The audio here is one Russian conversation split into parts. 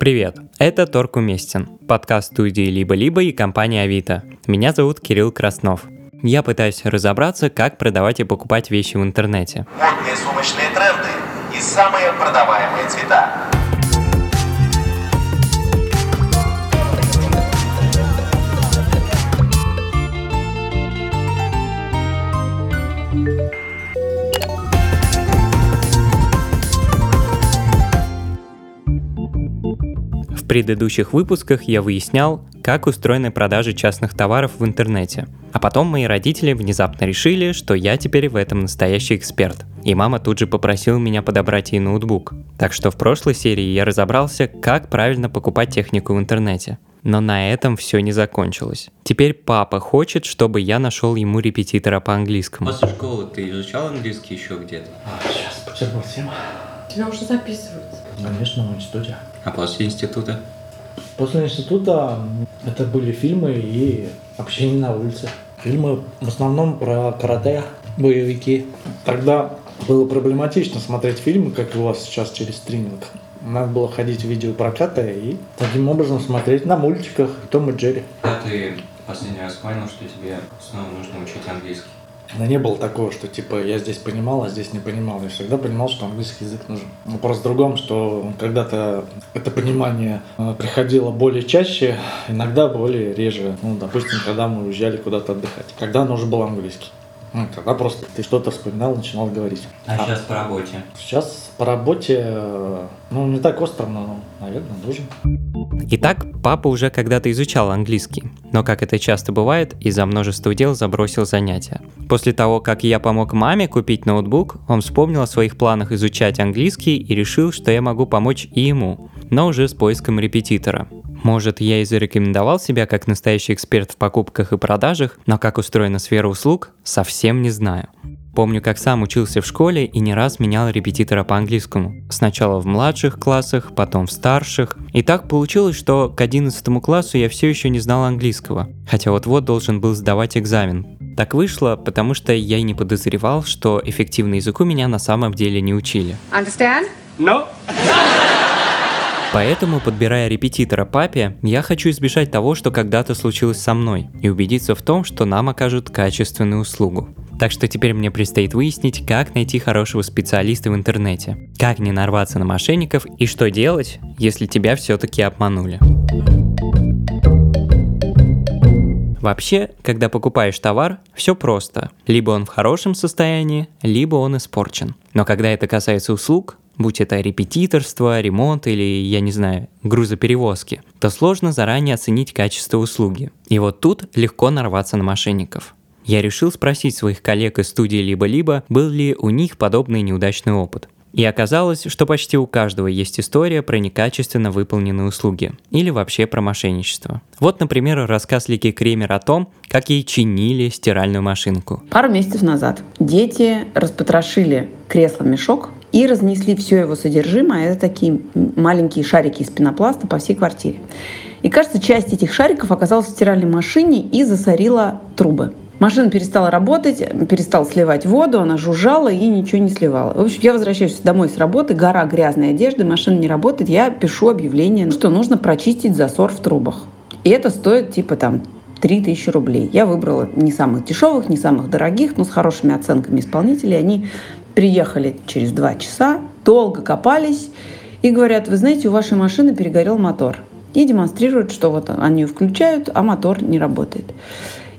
Привет, это Торг Уместен, подкаст студии «Либо-либо» и компании «Авито». Меня зовут Кирилл Краснов. Я пытаюсь разобраться, как продавать и покупать вещи в интернете. Модные сумочные тренды и самые продаваемые цвета. Предыдущих выпусках я выяснял, как устроены продажи частных товаров в интернете. А потом мои родители внезапно решили, что я теперь в этом настоящий эксперт. И мама тут же попросила меня подобрать ей ноутбук. Так что в прошлой серии я разобрался, как правильно покупать технику в интернете. Но на этом все не закончилось. Теперь папа хочет, чтобы я нашел ему репетитора по английскому. После школы ты изучал английский еще где-то? А, сейчас потерпел тему. Тебя уже записывают. Конечно, в институте. А после института? После института это были фильмы и общение на улице. Фильмы в основном про карате, боевики. Тогда было проблематично смотреть фильмы, как у вас сейчас через стриминг. Надо было ходить в видеопрокаты и таким образом смотреть на мультиках Том и Джерри. Когда ты последний раз понял, что тебе снова нужно учить английский? Но не было такого, что типа я здесь понимал, а здесь не понимал. Я всегда понимал, что английский язык нужен. Вопрос в другом, что когда-то это понимание э, приходило более чаще, иногда более реже. Ну, допустим, когда мы уезжали куда-то отдыхать. Когда нужен был английский. Ну, тогда просто ты что-то вспоминал, начинал говорить. А, сейчас по работе? Сейчас по работе, э, ну, не так остро, но, наверное, нужен. Итак, папа уже когда-то изучал английский, но, как это часто бывает, из-за множества дел забросил занятия. После того, как я помог маме купить ноутбук, он вспомнил о своих планах изучать английский и решил, что я могу помочь и ему, но уже с поиском репетитора. Может, я и зарекомендовал себя как настоящий эксперт в покупках и продажах, но как устроена сфера услуг, совсем не знаю. Помню, как сам учился в школе и не раз менял репетитора по английскому. Сначала в младших классах, потом в старших. И так получилось, что к 11 классу я все еще не знал английского, хотя вот-вот должен был сдавать экзамен. Так вышло, потому что я и не подозревал, что эффективный языку меня на самом деле не учили. Understand? No. Поэтому, подбирая репетитора папе, я хочу избежать того, что когда-то случилось со мной, и убедиться в том, что нам окажут качественную услугу. Так что теперь мне предстоит выяснить, как найти хорошего специалиста в интернете, как не нарваться на мошенников и что делать, если тебя все-таки обманули. Вообще, когда покупаешь товар, все просто. Либо он в хорошем состоянии, либо он испорчен. Но когда это касается услуг, будь это репетиторство, ремонт или, я не знаю, грузоперевозки, то сложно заранее оценить качество услуги. И вот тут легко нарваться на мошенников. Я решил спросить своих коллег из студии «Либо-либо», был ли у них подобный неудачный опыт. И оказалось, что почти у каждого есть история про некачественно выполненные услуги или вообще про мошенничество. Вот, например, рассказ Лики Кремер о том, как ей чинили стиральную машинку. Пару месяцев назад дети распотрошили кресло-мешок и разнесли все его содержимое. Это такие маленькие шарики из пенопласта по всей квартире. И кажется, часть этих шариков оказалась в стиральной машине и засорила трубы. Машина перестала работать, перестала сливать воду, она жужжала и ничего не сливала. В общем, я возвращаюсь домой с работы, гора грязной одежды, машина не работает, я пишу объявление, что нужно прочистить засор в трубах. И это стоит типа там 3000 рублей. Я выбрала не самых дешевых, не самых дорогих, но с хорошими оценками исполнителей. Они приехали через два часа, долго копались и говорят, вы знаете, у вашей машины перегорел мотор. И демонстрируют, что вот они ее включают, а мотор не работает.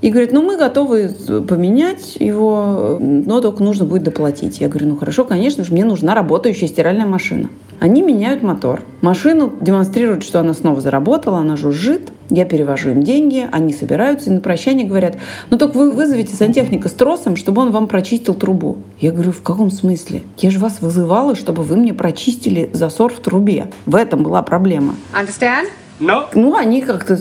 И говорит, ну мы готовы поменять его, но только нужно будет доплатить. Я говорю, ну хорошо, конечно же, мне нужна работающая стиральная машина. Они меняют мотор. Машину демонстрируют, что она снова заработала, она жужжит. Я перевожу им деньги, они собираются и на прощание говорят, ну только вы вызовите сантехника с тросом, чтобы он вам прочистил трубу. Я говорю, в каком смысле? Я же вас вызывала, чтобы вы мне прочистили засор в трубе. В этом была проблема. Understand? Но? Ну, они как-то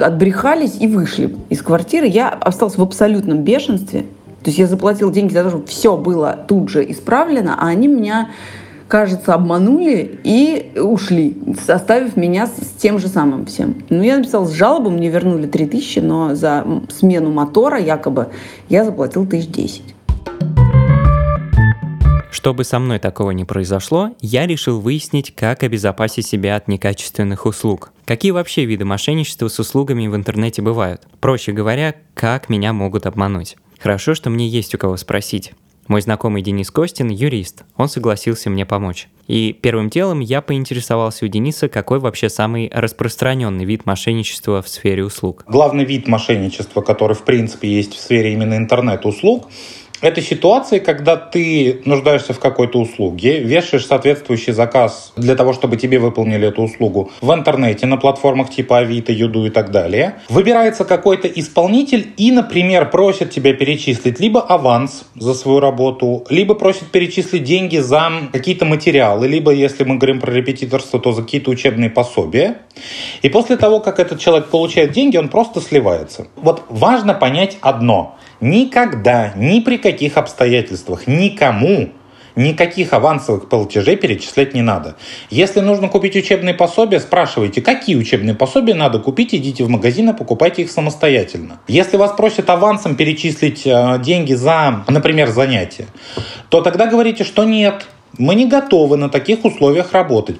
отбрехались и вышли из квартиры. Я осталась в абсолютном бешенстве. То есть я заплатила деньги за то, чтобы все было тут же исправлено, а они меня, кажется, обманули и ушли, оставив меня с тем же самым всем. Ну, я написала с жалобу, мне вернули 3000, но за смену мотора якобы я заплатила 1010. Чтобы со мной такого не произошло, я решил выяснить, как обезопасить себя от некачественных услуг. Какие вообще виды мошенничества с услугами в интернете бывают? Проще говоря, как меня могут обмануть. Хорошо, что мне есть у кого спросить. Мой знакомый Денис Костин – юрист. Он согласился мне помочь. И первым делом я поинтересовался у Дениса, какой вообще самый распространенный вид мошенничества в сфере услуг. Главный вид мошенничества, который в принципе есть в сфере именно интернет-услуг, это ситуации, когда ты нуждаешься в какой-то услуге, вешаешь соответствующий заказ для того, чтобы тебе выполнили эту услугу в интернете, на платформах типа Авито, Юду и так далее. Выбирается какой-то исполнитель и, например, просит тебя перечислить либо аванс за свою работу, либо просит перечислить деньги за какие-то материалы, либо, если мы говорим про репетиторство, то за какие-то учебные пособия. И после того, как этот человек получает деньги, он просто сливается. Вот важно понять одно – Никогда, ни при каких обстоятельствах, никому никаких авансовых платежей перечислять не надо. Если нужно купить учебные пособия, спрашивайте, какие учебные пособия надо купить, идите в магазин и покупайте их самостоятельно. Если вас просят авансом перечислить э, деньги за, например, занятия, то тогда говорите, что нет, мы не готовы на таких условиях работать.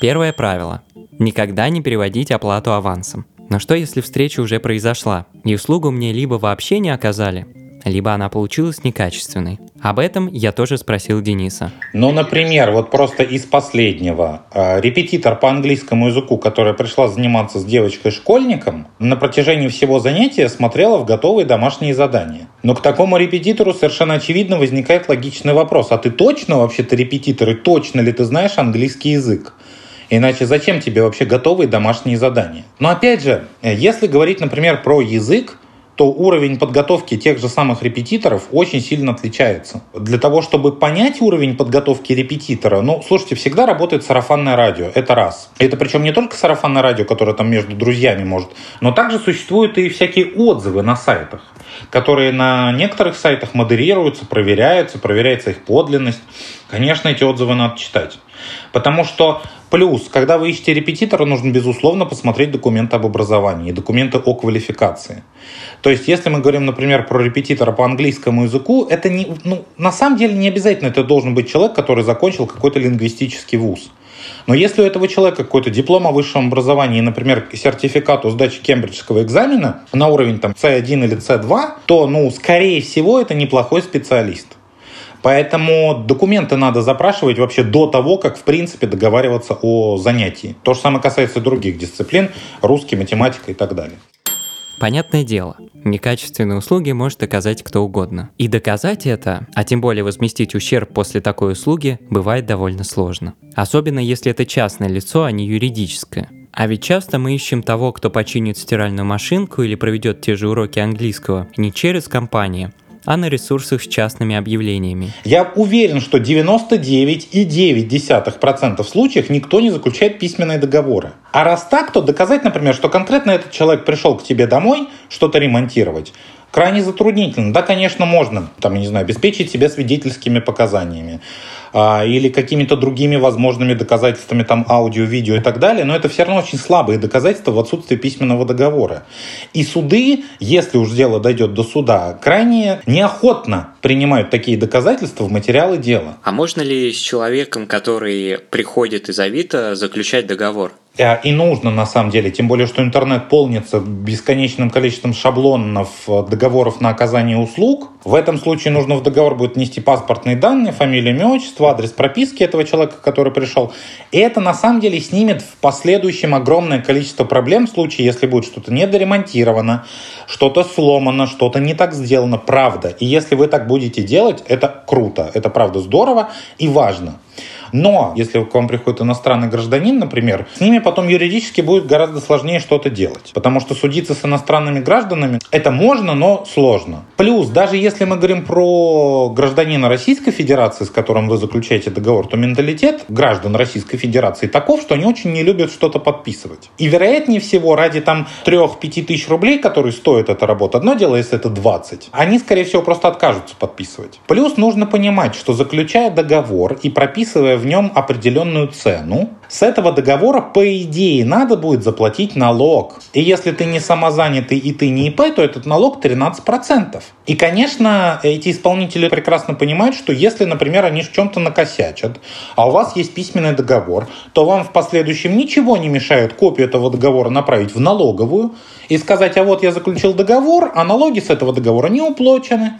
Первое правило. Никогда не переводить оплату авансом. Но что если встреча уже произошла, и услугу мне либо вообще не оказали, либо она получилась некачественной. Об этом я тоже спросил Дениса. Ну, например, вот просто из последнего. А, репетитор по английскому языку, которая пришла заниматься с девочкой-школьником, на протяжении всего занятия смотрела в готовые домашние задания. Но к такому репетитору совершенно очевидно возникает логичный вопрос. А ты точно вообще-то репетитор и точно ли ты знаешь английский язык? Иначе зачем тебе вообще готовые домашние задания? Но опять же, если говорить, например, про язык, то уровень подготовки тех же самых репетиторов очень сильно отличается. Для того, чтобы понять уровень подготовки репетитора, ну, слушайте, всегда работает сарафанное радио, это раз. Это причем не только сарафанное радио, которое там между друзьями может, но также существуют и всякие отзывы на сайтах, которые на некоторых сайтах модерируются, проверяются, проверяется их подлинность. Конечно, эти отзывы надо читать. Потому что плюс, когда вы ищете репетитора, нужно, безусловно, посмотреть документы об образовании, документы о квалификации. То есть, если мы говорим, например, про репетитора по английскому языку, это не, ну, на самом деле не обязательно это должен быть человек, который закончил какой-то лингвистический вуз. Но если у этого человека какой-то диплом о высшем образовании, например, сертификат о сдаче кембриджского экзамена на уровень там C1 или C2, то, ну, скорее всего, это неплохой специалист. Поэтому документы надо запрашивать вообще до того, как, в принципе, договариваться о занятии. То же самое касается других дисциплин, русский, математика и так далее. Понятное дело, некачественные услуги может оказать кто угодно. И доказать это, а тем более возместить ущерб после такой услуги, бывает довольно сложно. Особенно если это частное лицо, а не юридическое. А ведь часто мы ищем того, кто починит стиральную машинку или проведет те же уроки английского не через компанию, а на ресурсах с частными объявлениями. Я уверен, что 99,9% случаев никто не заключает письменные договоры. А раз так, то доказать, например, что конкретно этот человек пришел к тебе домой что-то ремонтировать, крайне затруднительно. Да, конечно, можно, там, я не знаю, обеспечить себя свидетельскими показаниями или какими-то другими возможными доказательствами, там, аудио, видео и так далее, но это все равно очень слабые доказательства в отсутствии письменного договора. И суды, если уж дело дойдет до суда, крайне неохотно принимают такие доказательства в материалы дела. А можно ли с человеком, который приходит из Авито, заключать договор? Э, и нужно на самом деле, тем более, что интернет полнится бесконечным количеством шаблонов э, договоров на оказание услуг. В этом случае нужно в договор будет нести паспортные данные, фамилию, имя, отчество, адрес прописки этого человека, который пришел. И это на самом деле снимет в последующем огромное количество проблем в случае, если будет что-то недоремонтировано, что-то сломано, что-то не так сделано, правда. И если вы так будете делать, это круто, это правда здорово и важно. Но если к вам приходит иностранный гражданин, например, с ними потом юридически будет гораздо сложнее что-то делать. Потому что судиться с иностранными гражданами это можно, но сложно. Плюс, даже если мы говорим про гражданина Российской Федерации, с которым вы заключаете договор, то менталитет граждан Российской Федерации таков, что они очень не любят что-то подписывать. И вероятнее всего, ради там 3-5 тысяч рублей, которые стоит эта работа, одно дело, если это 20, они, скорее всего, просто откажутся подписывать. Плюс нужно понимать, что заключая договор и прописывая в нем определенную цену, с этого договора, по идее, надо будет заплатить налог. И если ты не самозанятый и ты не ИП, то этот налог 13%. И, конечно, эти исполнители прекрасно понимают, что если, например, они в чем-то накосячат, а у вас есть письменный договор, то вам в последующем ничего не мешает копию этого договора направить в налоговую и сказать, а вот я заключил договор, а налоги с этого договора не уплочены.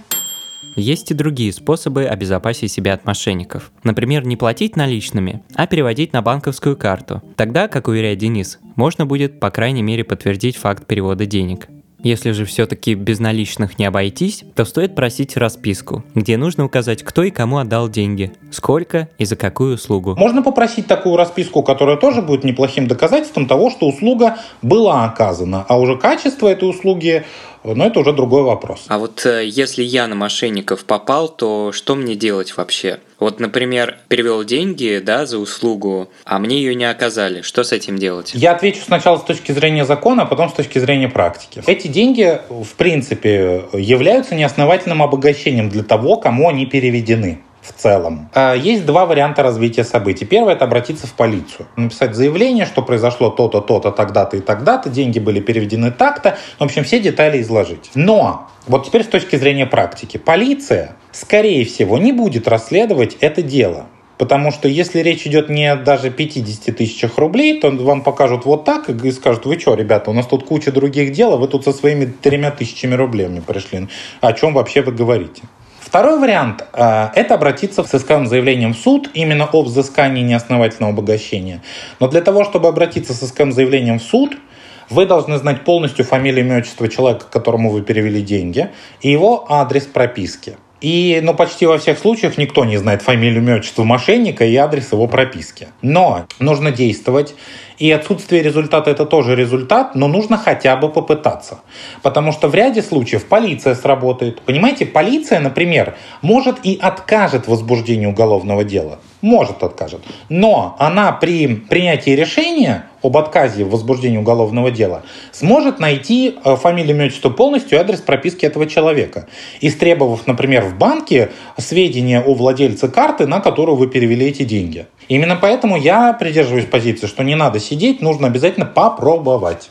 Есть и другие способы обезопасить себя от мошенников. Например, не платить наличными, а переводить на банковскую карту. Тогда, как уверяет Денис, можно будет, по крайней мере, подтвердить факт перевода денег. Если же все-таки без наличных не обойтись, то стоит просить расписку, где нужно указать, кто и кому отдал деньги, сколько и за какую услугу. Можно попросить такую расписку, которая тоже будет неплохим доказательством того, что услуга была оказана, а уже качество этой услуги но это уже другой вопрос. А вот э, если я на мошенников попал, то что мне делать вообще? Вот, например, перевел деньги, да, за услугу, а мне ее не оказали. Что с этим делать? Я отвечу сначала с точки зрения закона, а потом с точки зрения практики. Эти деньги, в принципе, являются неосновательным обогащением для того, кому они переведены в целом. А, есть два варианта развития событий. Первый – это обратиться в полицию. Написать заявление, что произошло то-то, то-то, тогда-то и тогда-то, деньги были переведены так-то. В общем, все детали изложить. Но вот теперь с точки зрения практики. Полиция, скорее всего, не будет расследовать это дело. Потому что если речь идет не даже 50 тысячах рублей, то вам покажут вот так и скажут, вы что, ребята, у нас тут куча других дел, а вы тут со своими тремя тысячами рублей мне пришли. О чем вообще вы говорите? Второй вариант э, – это обратиться с исковым заявлением в суд именно о взыскании неосновательного обогащения. Но для того, чтобы обратиться с исковым заявлением в суд, вы должны знать полностью фамилию, имя, отчество человека, которому вы перевели деньги, и его адрес прописки. И ну, почти во всех случаях никто не знает фамилию, имя, отчество мошенника и адрес его прописки. Но нужно действовать. И отсутствие результата это тоже результат, но нужно хотя бы попытаться. Потому что в ряде случаев полиция сработает. Понимаете, полиция, например, может и откажет возбуждении уголовного дела. Может откажет. Но она при принятии решения об отказе в возбуждении уголовного дела сможет найти э, фамилию, имя, отчество полностью и адрес прописки этого человека. Истребовав, например, в банке сведения о владельце карты, на которую вы перевели эти деньги. Именно поэтому я придерживаюсь позиции, что не надо сидеть, нужно обязательно попробовать.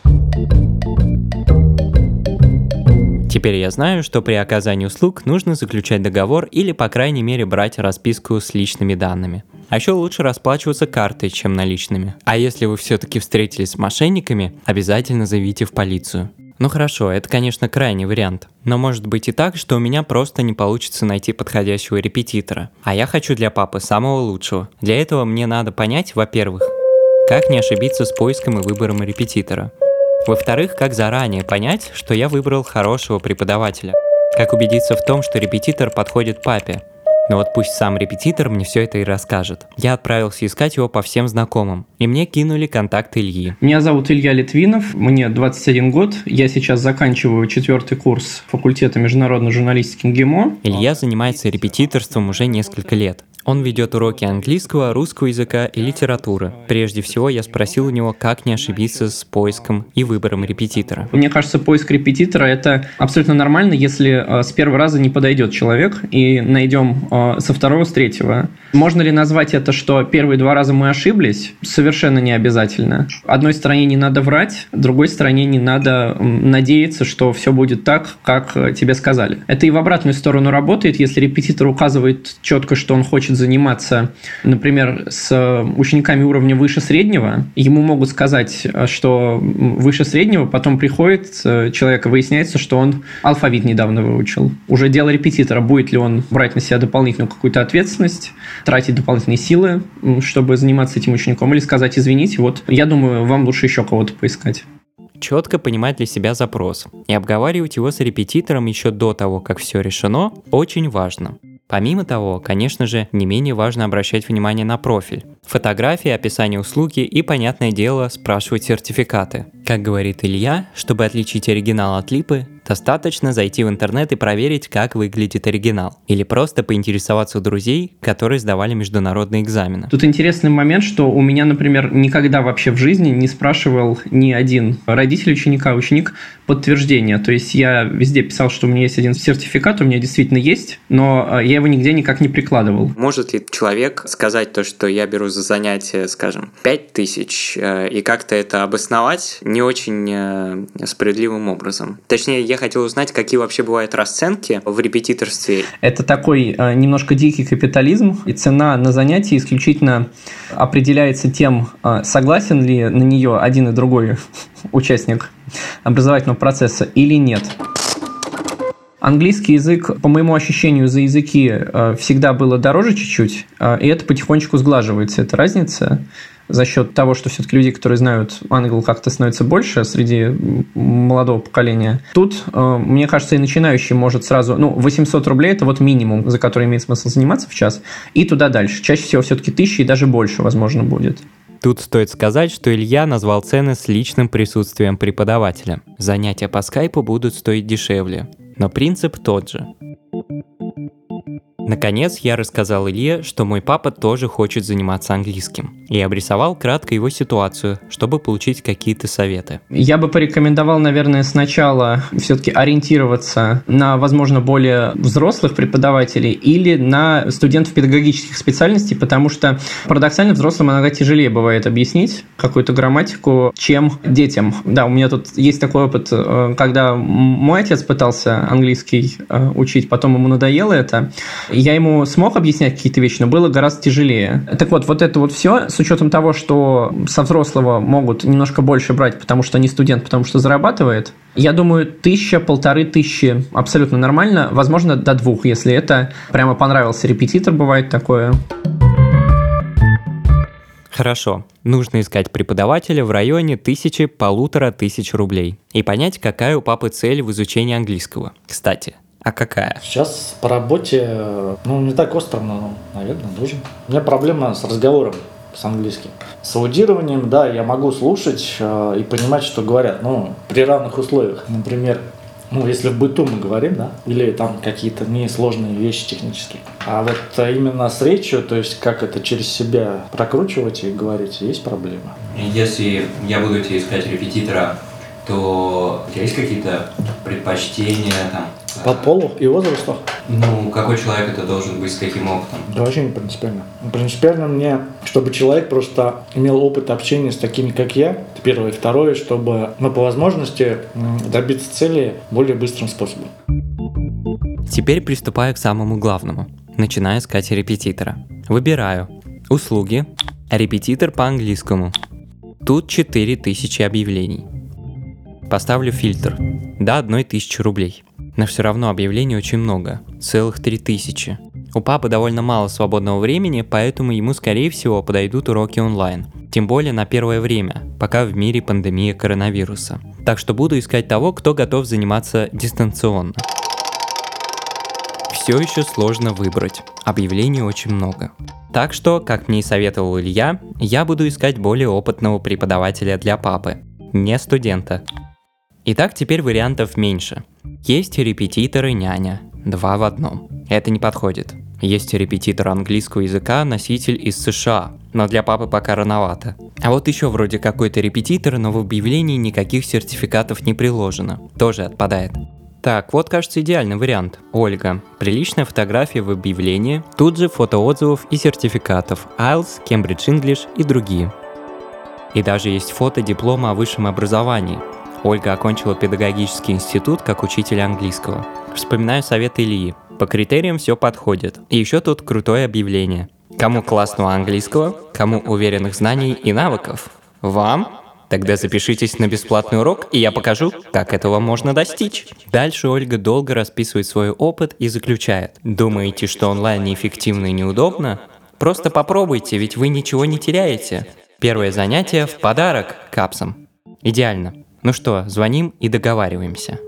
Теперь я знаю, что при оказании услуг нужно заключать договор или, по крайней мере, брать расписку с личными данными. А еще лучше расплачиваться картой, чем наличными. А если вы все-таки встретились с мошенниками, обязательно зовите в полицию. Ну хорошо, это, конечно, крайний вариант. Но может быть и так, что у меня просто не получится найти подходящего репетитора. А я хочу для папы самого лучшего. Для этого мне надо понять, во-первых, как не ошибиться с поиском и выбором репетитора. Во-вторых, как заранее понять, что я выбрал хорошего преподавателя. Как убедиться в том, что репетитор подходит папе. Но вот пусть сам репетитор мне все это и расскажет. Я отправился искать его по всем знакомым, и мне кинули контакт Ильи. Меня зовут Илья Литвинов, мне 21 год, я сейчас заканчиваю четвертый курс факультета международной журналистики МГИМО. Илья занимается репетиторством уже несколько лет. Он ведет уроки английского, русского языка и литературы. Прежде всего, я спросил у него, как не ошибиться с поиском и выбором репетитора. Мне кажется, поиск репетитора – это абсолютно нормально, если э, с первого раза не подойдет человек, и найдем э, со второго, с третьего. Можно ли назвать это, что первые два раза мы ошиблись? Совершенно не обязательно. Одной стороне не надо врать, другой стороне не надо надеяться, что все будет так, как э, тебе сказали. Это и в обратную сторону работает, если репетитор указывает четко, что он хочет заниматься, например, с учениками уровня выше среднего, ему могут сказать, что выше среднего, потом приходит э, человек, выясняется, что он алфавит недавно выучил. Уже дело репетитора, будет ли он брать на себя дополнительную какую-то ответственность, тратить дополнительные силы, чтобы заниматься этим учеником, или сказать, извините, вот я думаю, вам лучше еще кого-то поискать четко понимать для себя запрос и обговаривать его с репетитором еще до того, как все решено, очень важно. Помимо того, конечно же, не менее важно обращать внимание на профиль. Фотографии, описание услуги и, понятное дело, спрашивать сертификаты. Как говорит Илья, чтобы отличить оригинал от липы, достаточно зайти в интернет и проверить, как выглядит оригинал. Или просто поинтересоваться у друзей, которые сдавали международные экзамены. Тут интересный момент, что у меня, например, никогда вообще в жизни не спрашивал ни один родитель ученика, ученик подтверждения. То есть я везде писал, что у меня есть один сертификат, у меня действительно есть, но а, я его нигде никак не прикладывал. Может ли человек сказать то, что я беру за занятие, скажем, 5 тысяч, э, и как-то это обосновать не очень э, справедливым образом? Точнее, я хотел узнать, какие вообще бывают расценки в репетиторстве. Это такой э, немножко дикий капитализм, и цена на занятие исключительно определяется тем, согласен ли на нее один и другой участник образовательного процесса или нет. Английский язык, по моему ощущению, за языки э, всегда было дороже чуть-чуть, э, и это потихонечку сглаживается, эта разница за счет того, что все-таки людей, которые знают англ, как-то становится больше среди молодого поколения. Тут, э, мне кажется, и начинающий может сразу... Ну, 800 рублей – это вот минимум, за который имеет смысл заниматься в час, и туда дальше. Чаще всего все-таки тысячи и даже больше, возможно, будет. Тут стоит сказать, что Илья назвал цены с личным присутствием преподавателя. Занятия по скайпу будут стоить дешевле, но принцип тот же. Наконец, я рассказал Илье, что мой папа тоже хочет заниматься английским, и обрисовал кратко его ситуацию, чтобы получить какие-то советы. Я бы порекомендовал, наверное, сначала все-таки ориентироваться на, возможно, более взрослых преподавателей или на студентов педагогических специальностей, потому что парадоксально взрослым иногда тяжелее бывает объяснить какую-то грамматику, чем детям. Да, у меня тут есть такой опыт, э, когда мой отец пытался английский э, учить, потом ему надоело это, я ему смог объяснять какие-то вещи, но было гораздо тяжелее. Так вот, вот это вот все, с учетом того, что со взрослого могут немножко больше брать, потому что они студент, потому что зарабатывает, я думаю, тысяча, полторы тысячи абсолютно нормально, возможно, до двух, если это прямо понравился репетитор, бывает такое. Хорошо, нужно искать преподавателя в районе тысячи-полутора тысяч рублей и понять, какая у папы цель в изучении английского. Кстати, а какая? Сейчас по работе, ну, не так остро, но, наверное, нужен. У меня проблема с разговором с английским. С аудированием, да, я могу слушать э, и понимать, что говорят, но при равных условиях. Например, ну, если в быту мы говорим, да, или там какие-то несложные вещи технические. А вот именно с речью, то есть как это через себя прокручивать и говорить, есть проблема. Если я буду тебе искать репетитора, то у тебя есть какие-то предпочтения там, по полу и возрасту? Ну, какой человек это должен быть, с каким опытом? Да вообще не принципиально. Принципиально мне, чтобы человек просто имел опыт общения с такими, как я, это первое. И второе, чтобы, ну, по возможности добиться цели более быстрым способом. Теперь приступаю к самому главному. Начинаю искать репетитора. Выбираю услуги, репетитор по английскому. Тут 4000 объявлений. Поставлю фильтр до 1000 рублей. Но все равно объявлений очень много, целых 3000. У папы довольно мало свободного времени, поэтому ему, скорее всего, подойдут уроки онлайн. Тем более на первое время, пока в мире пандемия коронавируса. Так что буду искать того, кто готов заниматься дистанционно. Все еще сложно выбрать. Объявлений очень много. Так что, как мне и советовал Илья, я буду искать более опытного преподавателя для папы, не студента. Итак, теперь вариантов меньше. Есть репетитор и няня. Два в одном. Это не подходит. Есть репетитор английского языка, носитель из США, но для папы пока рановато. А вот еще вроде какой-то репетитор, но в объявлении никаких сертификатов не приложено. Тоже отпадает. Так, вот кажется идеальный вариант. Ольга. Приличная фотография в объявлении, тут же фото отзывов и сертификатов. IELTS, Cambridge English и другие. И даже есть фото диплома о высшем образовании. Ольга окончила педагогический институт как учитель английского. Вспоминаю совет Ильи. По критериям все подходит. И еще тут крутое объявление. Кому классного английского, кому уверенных знаний и навыков. Вам? Тогда запишитесь на бесплатный урок, и я покажу, как этого можно достичь. Дальше Ольга долго расписывает свой опыт и заключает. Думаете, что онлайн неэффективно и неудобно? Просто попробуйте, ведь вы ничего не теряете. Первое занятие в подарок капсам. Идеально. Ну что, звоним и договариваемся.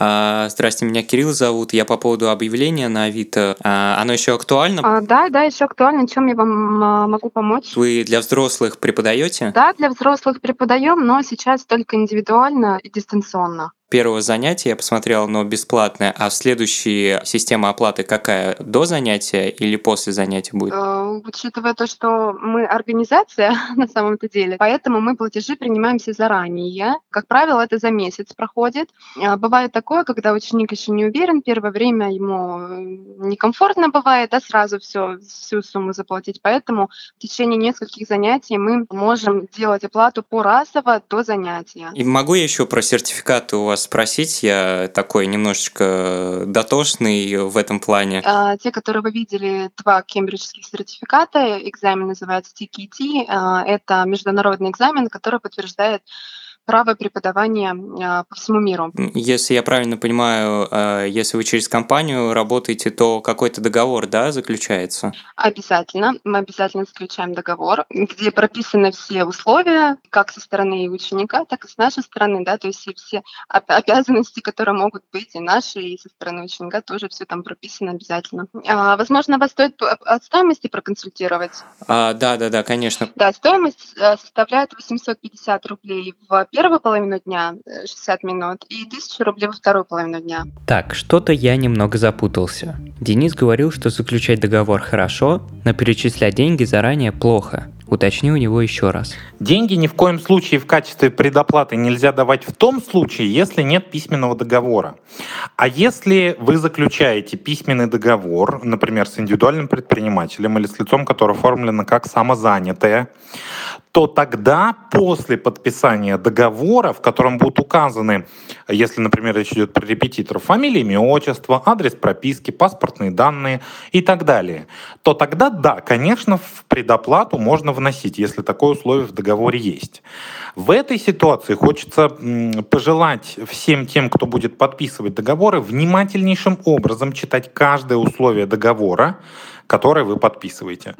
А, здрасте, меня Кирилл зовут. Я по поводу объявления на Авито. А, оно еще актуально? А, да, да, еще актуально. Чем я вам а, могу помочь? Вы для взрослых преподаете? Да, для взрослых преподаем, но сейчас только индивидуально и дистанционно. Первого занятия я посмотрел, но бесплатное, а следующая система оплаты какая? До занятия или после занятия будет? Э, Учитывая то, что мы организация на самом-то деле, поэтому мы платежи принимаем все заранее. Как правило, это за месяц проходит. А Бывает такое, когда ученик еще не уверен, первое время ему э, некомфортно бывает, да, сразу все, всю сумму заплатить. Поэтому в течение нескольких занятий мы можем делать оплату поразово до занятия. И могу я еще про сертификаты у вас спросить? Я такой немножечко дотошный в этом плане. А, Те, которые вы видели, два кембриджских сертификата, экзамен называется TKT, а, это международный экзамен, который подтверждает право преподавания а, по всему миру. Если я правильно понимаю, э, если вы через компанию работаете, то какой-то договор, да, заключается? Обязательно. Мы обязательно заключаем договор, где прописаны все условия, как со стороны ученика, так и с нашей стороны, да, то есть и все об- обязанности, которые могут быть и наши, и со стороны ученика, тоже все там прописано обязательно. А, Возможно, вас стоит от стоимости проконсультировать. А, да, да, да, конечно. Да, стоимость э, составляет 850 рублей в первую половину дня, э, 60 минут, и 1000 рублей во вторую половину дня. Так, что-то я немного запутался. Денис говорил, что заключать договор хорошо, но перечислять деньги заранее плохо. Уточни у него еще раз. Деньги ни в коем случае в качестве предоплаты нельзя давать в том случае, если нет письменного договора. А если вы заключаете письменный договор, например, с индивидуальным предпринимателем или с лицом, которое оформлено как самозанятое, то тогда после подписания договора, в котором будут указаны, если, например, речь идет про репетиторов, фамилия, имя, отчество, адрес прописки, паспортные данные и так далее, то тогда, да, конечно, в предоплату можно вносить, если такое условие в договоре есть. В этой ситуации хочется пожелать всем тем, кто будет подписывать договоры, внимательнейшим образом читать каждое условие договора, которое вы подписываете.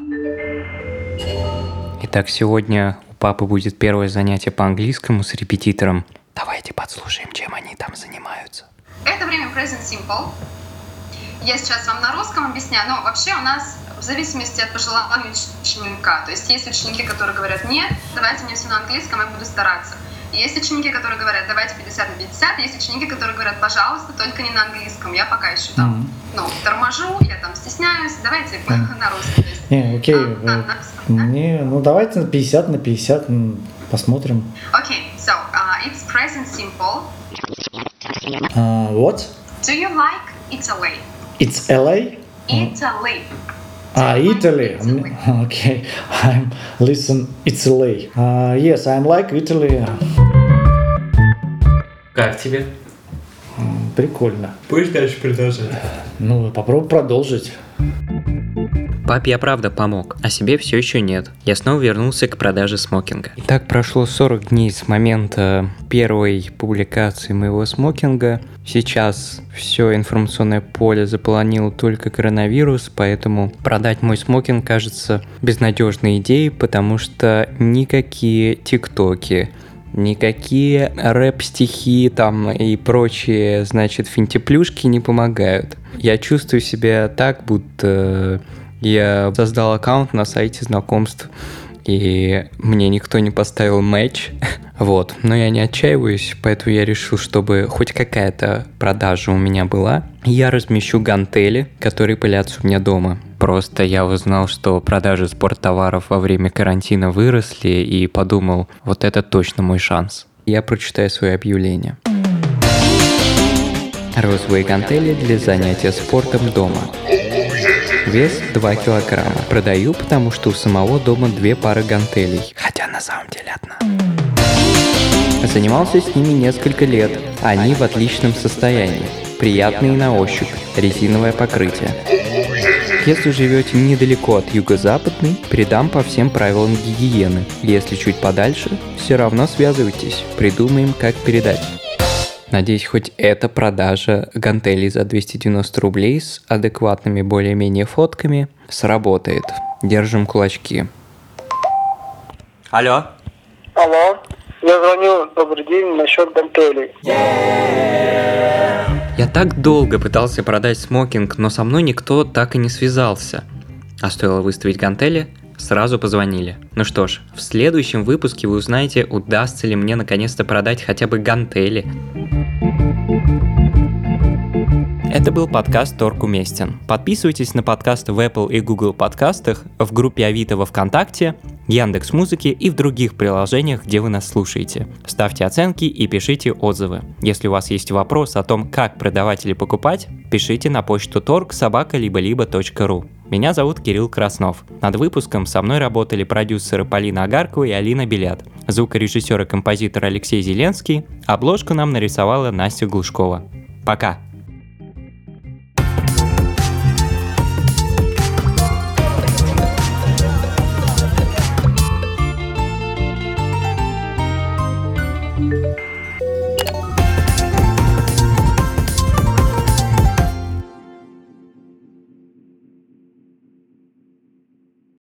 Итак, сегодня у папы будет первое занятие по английскому с репетитором. Давайте подслушаем, чем они там занимаются. Это время present simple. Я сейчас вам на русском объясняю, но вообще у нас в зависимости от пожеланий ученика. То есть есть ученики, которые говорят, нет, давайте мне все на английском, я буду стараться. Есть ученики, которые говорят, давайте 50 на 50. Есть ученики, которые говорят, пожалуйста, только не на английском. Я пока еще там, ну, торможу, я там стесняюсь. Давайте на русском. Не, окей. а, на русском, да? Мне, ну давайте на 50 на 50, м, посмотрим. Okay, so uh, it's present simple. А, what? Do you like Italy? It's LA? Italy. Ah, Italy. Italy? Mm, Okay, I'm listen Italy. Uh, yes, I'm like Italy. Как тебе? Прикольно. Будешь дальше продолжать? Ну, попробуй продолжить. Папе я правда помог, а себе все еще нет. Я снова вернулся к продаже смокинга. Итак, прошло 40 дней с момента первой публикации моего смокинга. Сейчас все информационное поле заполонил только коронавирус, поэтому продать мой смокинг кажется безнадежной идеей, потому что никакие тиктоки, Никакие рэп-стихи там и прочие, значит, финтиплюшки не помогают. Я чувствую себя так, будто я создал аккаунт на сайте знакомств, и мне никто не поставил матч. Вот, но я не отчаиваюсь, поэтому я решил, чтобы хоть какая-то продажа у меня была. Я размещу гантели, которые пылятся у меня дома. Просто я узнал, что продажи спорттоваров во время карантина выросли и подумал, вот это точно мой шанс. Я прочитаю свое объявление. Розовые гантели для занятия спортом дома. Вес 2 килограмма. Продаю, потому что у самого дома две пары гантелей. Хотя на самом деле одна. Занимался с ними несколько лет. Они в отличном состоянии. Приятные на ощупь. Резиновое покрытие. Если живете недалеко от юго-западной, передам по всем правилам гигиены. Если чуть подальше, все равно связывайтесь. Придумаем, как передать. Надеюсь, хоть эта продажа гантелей за 290 рублей с адекватными более-менее фотками сработает. Держим кулачки. Алло. Алло, я звоню, добрый день, насчет гантелей. Я так долго пытался продать смокинг, но со мной никто так и не связался. А стоило выставить гантели, сразу позвонили. Ну что ж, в следующем выпуске вы узнаете, удастся ли мне наконец-то продать хотя бы гантели. Это был подкаст «Торг уместен». Подписывайтесь на подкасты в Apple и Google подкастах, в группе Авито во Вконтакте, Яндекс Музыки и в других приложениях, где вы нас слушаете. Ставьте оценки и пишите отзывы. Если у вас есть вопрос о том, как продавать или покупать, пишите на почту торг собака либо ру. Меня зовут Кирилл Краснов. Над выпуском со мной работали продюсеры Полина Агаркова и Алина Белят, звукорежиссер и композитор Алексей Зеленский, обложку нам нарисовала Настя Глушкова. Пока!